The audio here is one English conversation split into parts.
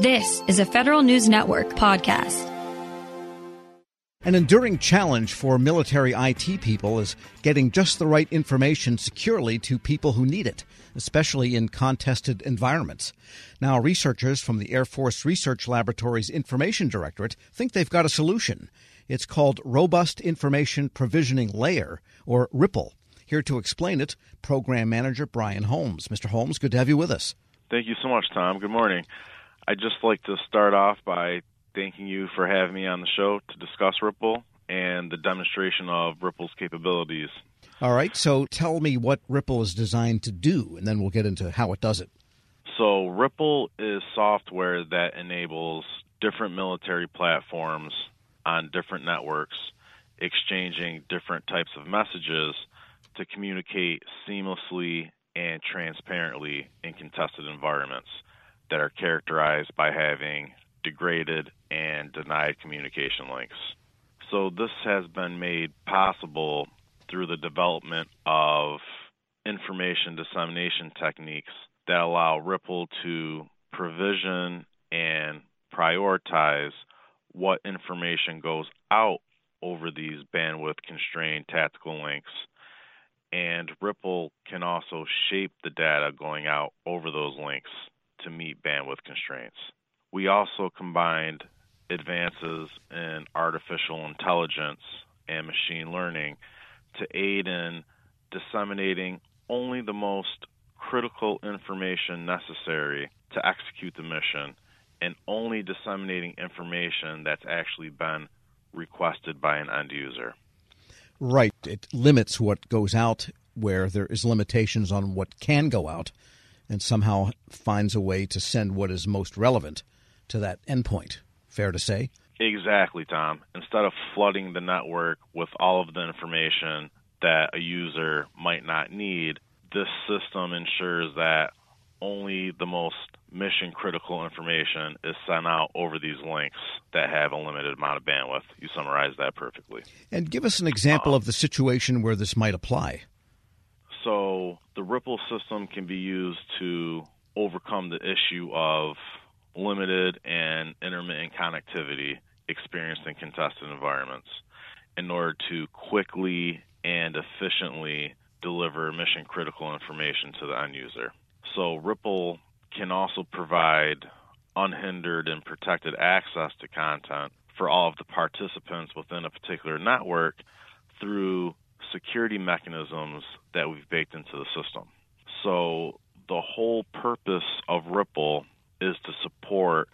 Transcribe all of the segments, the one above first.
This is a Federal News Network podcast. An enduring challenge for military IT people is getting just the right information securely to people who need it, especially in contested environments. Now, researchers from the Air Force Research Laboratory's Information Directorate think they've got a solution. It's called Robust Information Provisioning Layer, or RIPPLE. Here to explain it, Program Manager Brian Holmes. Mr. Holmes, good to have you with us. Thank you so much, Tom. Good morning. I'd just like to start off by thanking you for having me on the show to discuss Ripple and the demonstration of Ripple's capabilities. All right, so tell me what Ripple is designed to do, and then we'll get into how it does it. So, Ripple is software that enables different military platforms on different networks exchanging different types of messages to communicate seamlessly and transparently in contested environments that are characterized by having degraded and denied communication links. So, this has been made possible through the development of information dissemination techniques that allow Ripple to provision and prioritize what information goes out over these bandwidth constrained tactical links. And Ripple can also shape the data going out over those links to meet bandwidth constraints. We also combined advances in artificial intelligence and machine learning to aid in disseminating only the most critical information necessary to execute the mission and only disseminating information that's actually been requested by an end user. Right. It limits what goes out where there is limitations on what can go out and somehow finds a way to send what is most relevant to that endpoint. Fair to say? Exactly, Tom. Instead of flooding the network with all of the information that a user might not need, this system ensures that only the most mission critical information is sent out over these links that have a limited amount of bandwidth. You summarized that perfectly. And give us an example uh-huh. of the situation where this might apply. So, the Ripple system can be used to overcome the issue of limited and intermittent connectivity experienced in contested environments in order to quickly and efficiently deliver mission critical information to the end user. So Ripple can also provide unhindered and protected access to content for all of the participants within a particular network through security mechanisms that we've baked into the system. So the whole purpose of Ripple is to support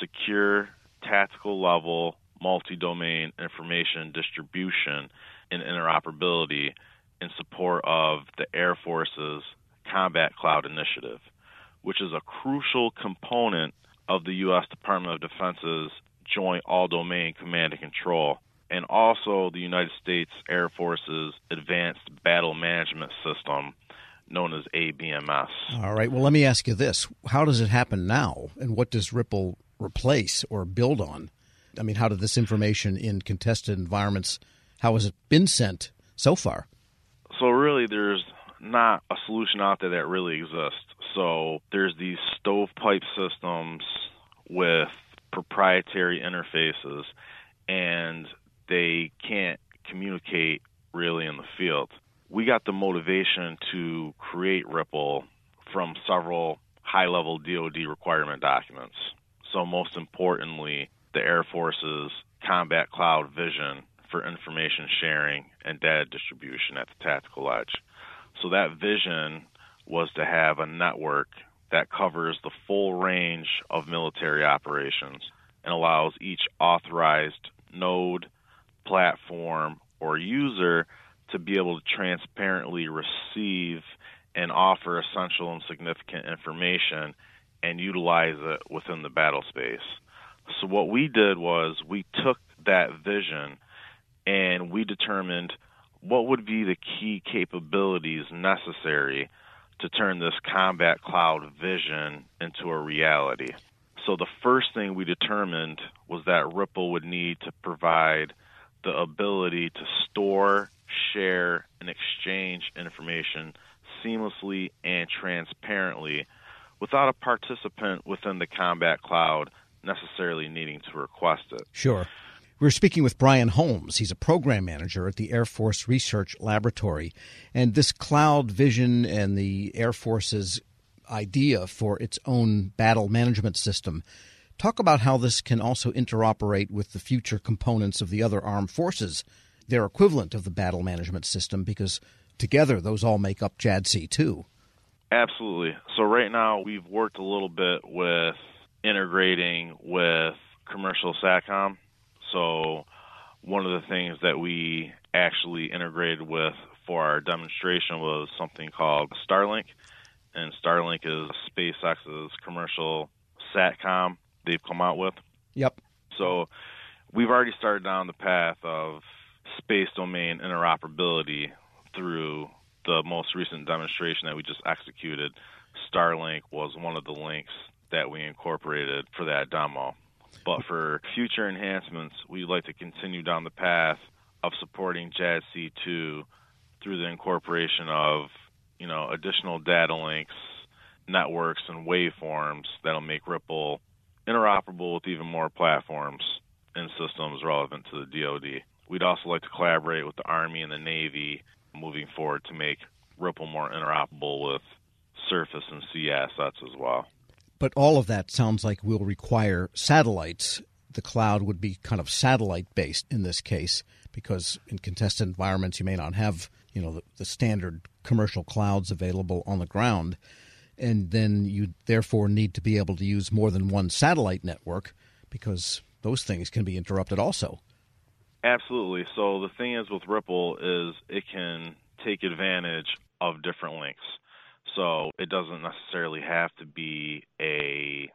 secure, tactical level, multi domain information distribution and interoperability in support of the Air Force's Combat Cloud Initiative, which is a crucial component of the U.S. Department of Defense's Joint All Domain Command and Control, and also the United States Air Force's Advanced Battle Management System, known as ABMS. All right. Well, let me ask you this How does it happen now, and what does Ripple replace or build on? I mean, how did this information in contested environments, how has it been sent so far? So, really, there's not a solution out there that really exists. So, there's these stovepipe systems with proprietary interfaces, and they can't communicate really in the field we got the motivation to create Ripple from several high level DoD requirement documents. So, most importantly, the Air Force's Combat Cloud vision for information sharing and data distribution at the tactical edge. So, that vision was to have a network that covers the full range of military operations and allows each authorized node, platform, or user to be able to transparently receive and offer essential and significant information and utilize it within the battle space. So, what we did was we took that vision and we determined what would be the key capabilities necessary to turn this combat cloud vision into a reality. So, the first thing we determined was that Ripple would need to provide the ability to store share, and exchange information seamlessly and transparently without a participant within the combat cloud necessarily needing to request it. Sure. We're speaking with Brian Holmes. He's a program manager at the Air Force Research Laboratory. And this cloud vision and the Air Force's idea for its own battle management system. Talk about how this can also interoperate with the future components of the other armed forces. They're equivalent of the battle management system because together those all make up JADC 2. Absolutely. So, right now, we've worked a little bit with integrating with commercial SATCOM so, one of the things that we actually integrated with for our demonstration was something called Starlink. And Starlink is SpaceX's commercial SATCOM they've come out with. Yep. So, we've already started down the path of space domain interoperability through the most recent demonstration that we just executed. Starlink was one of the links that we incorporated for that demo. But for future enhancements, we'd like to continue down the path of supporting JADC2 through the incorporation of, you know, additional data links, networks, and waveforms that'll make Ripple interoperable with even more platforms and systems relevant to the DoD. We'd also like to collaborate with the Army and the Navy moving forward to make Ripple more interoperable with surface and sea assets as well. But all of that sounds like will require satellites. The cloud would be kind of satellite based in this case because in contested environments you may not have, you know, the, the standard commercial clouds available on the ground. And then you therefore need to be able to use more than one satellite network because those things can be interrupted also. Absolutely. So the thing is with Ripple is it can take advantage of different links. So it doesn't necessarily have to be a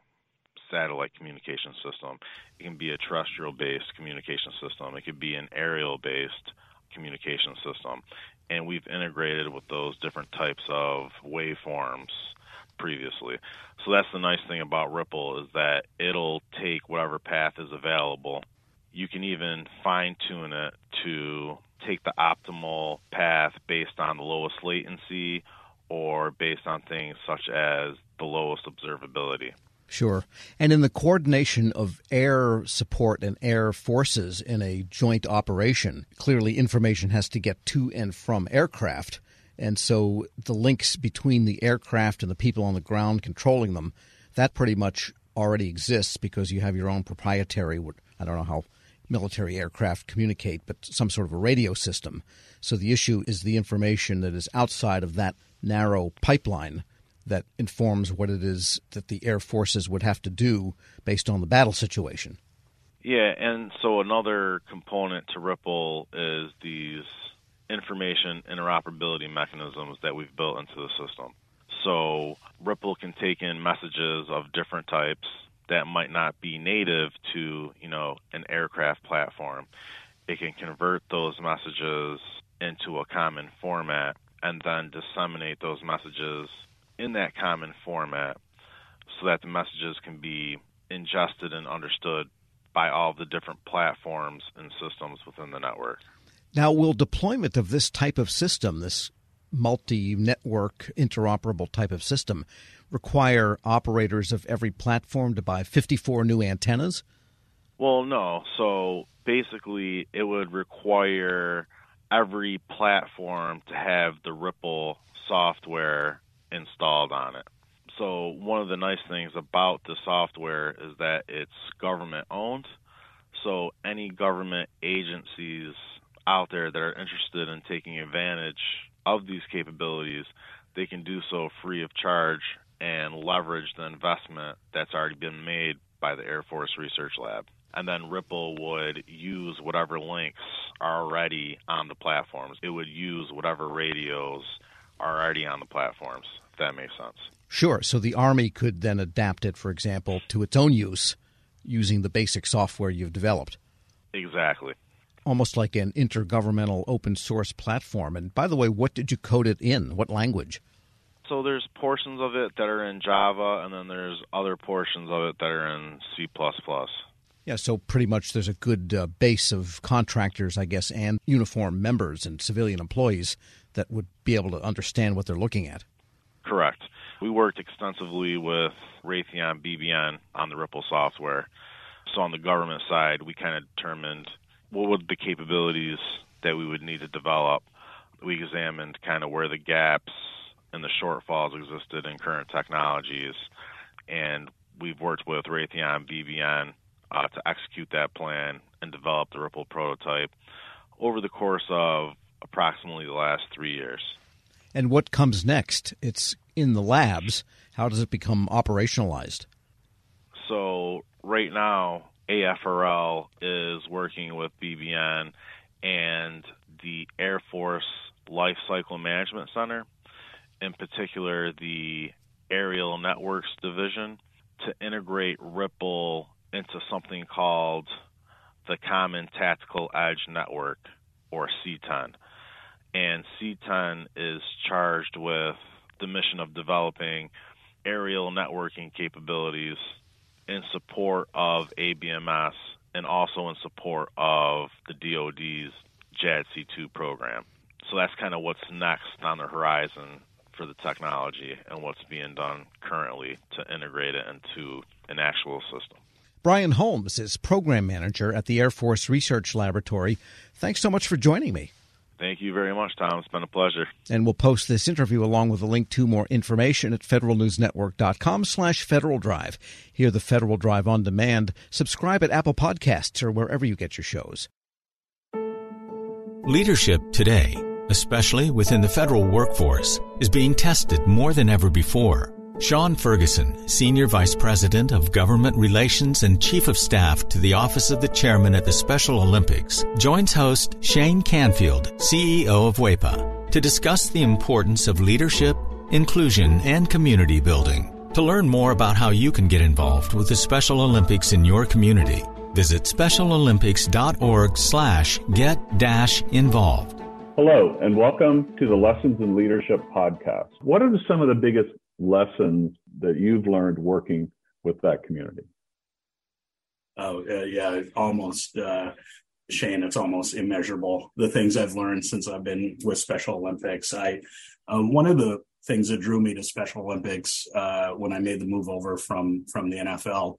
satellite communication system. It can be a terrestrial based communication system. It could be an aerial based communication system. And we've integrated with those different types of waveforms previously. So that's the nice thing about Ripple is that it'll take whatever path is available. You can even fine tune it to take the optimal path based on the lowest latency or based on things such as the lowest observability. Sure. And in the coordination of air support and air forces in a joint operation, clearly information has to get to and from aircraft. And so the links between the aircraft and the people on the ground controlling them, that pretty much already exists because you have your own proprietary, I don't know how military aircraft communicate, but some sort of a radio system. So the issue is the information that is outside of that narrow pipeline that informs what it is that the air forces would have to do based on the battle situation. Yeah, and so another component to Ripple is these information interoperability mechanisms that we've built into the system. So Ripple can take in messages of different types that might not be native to, you know, an aircraft platform. It can convert those messages into a common format and then disseminate those messages in that common format so that the messages can be ingested and understood by all the different platforms and systems within the network. Now, will deployment of this type of system, this multi network interoperable type of system, require operators of every platform to buy 54 new antennas? Well, no. So basically, it would require every platform to have the Ripple software installed on it. So one of the nice things about the software is that it's government owned. So any government agencies out there that are interested in taking advantage of these capabilities, they can do so free of charge and leverage the investment that's already been made by the Air Force Research Lab and then Ripple would use whatever links are already on the platforms. It would use whatever radios are already on the platforms, if that makes sense. Sure. So the Army could then adapt it, for example, to its own use using the basic software you've developed. Exactly. Almost like an intergovernmental open source platform. And by the way, what did you code it in? What language? So there's portions of it that are in Java, and then there's other portions of it that are in C++. Yeah, so pretty much there's a good uh, base of contractors, I guess, and uniform members and civilian employees that would be able to understand what they're looking at. Correct. We worked extensively with Raytheon BBN on the Ripple software. So on the government side, we kind of determined what would the capabilities that we would need to develop. We examined kind of where the gaps and the shortfalls existed in current technologies, and we've worked with Raytheon BBN uh, to execute that plan and develop the Ripple prototype over the course of approximately the last three years. And what comes next? It's in the labs. How does it become operationalized? So, right now, AFRL is working with BBN and the Air Force Life Cycle Management Center, in particular the Aerial Networks Division, to integrate Ripple into something called the Common Tactical Edge Network, or CTEN. And CTEN is charged with the mission of developing aerial networking capabilities in support of ABMS and also in support of the DoD's JADC2 program. So that's kind of what's next on the horizon for the technology and what's being done currently to integrate it into an actual system. Brian Holmes is program manager at the Air Force Research Laboratory. Thanks so much for joining me. Thank you very much, Tom. It's been a pleasure. And we'll post this interview along with a link to more information at federalnewsnetwork.com slash Federal Drive. Hear the Federal Drive on demand. Subscribe at Apple Podcasts or wherever you get your shows. Leadership today, especially within the federal workforce, is being tested more than ever before. Sean Ferguson, Senior Vice President of Government Relations and Chief of Staff to the Office of the Chairman at the Special Olympics, joins host Shane Canfield, CEO of WEPA, to discuss the importance of leadership, inclusion, and community building. To learn more about how you can get involved with the Special Olympics in your community, visit specialolympics.org slash get dash involved. Hello, and welcome to the Lessons in Leadership podcast. What are some of the biggest lessons that you've learned working with that community? Oh, uh, yeah, almost, uh, Shane, it's almost immeasurable. The things I've learned since I've been with Special Olympics. I, um, one of the things that drew me to Special Olympics uh, when I made the move over from from the NFL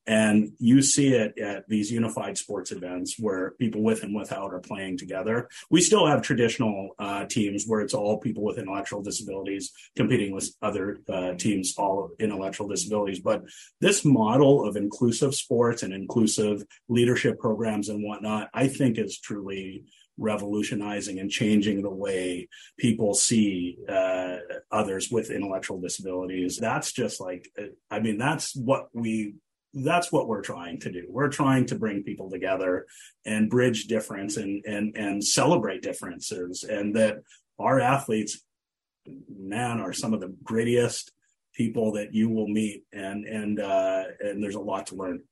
And you see it at these unified sports events where people with and without are playing together. We still have traditional uh, teams where it's all people with intellectual disabilities competing with other uh, teams, all intellectual disabilities. But this model of inclusive sports and inclusive leadership programs and whatnot, I think is truly revolutionizing and changing the way people see uh, others with intellectual disabilities. That's just like, I mean, that's what we that's what we're trying to do. We're trying to bring people together and bridge difference and and and celebrate differences and that our athletes man are some of the grittiest people that you will meet and and uh and there's a lot to learn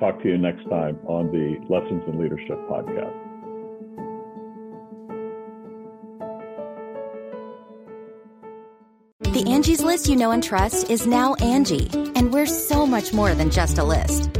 talk to you next time on the Lessons in Leadership podcast. The Angie's list you know and trust is now Angie, and we're so much more than just a list.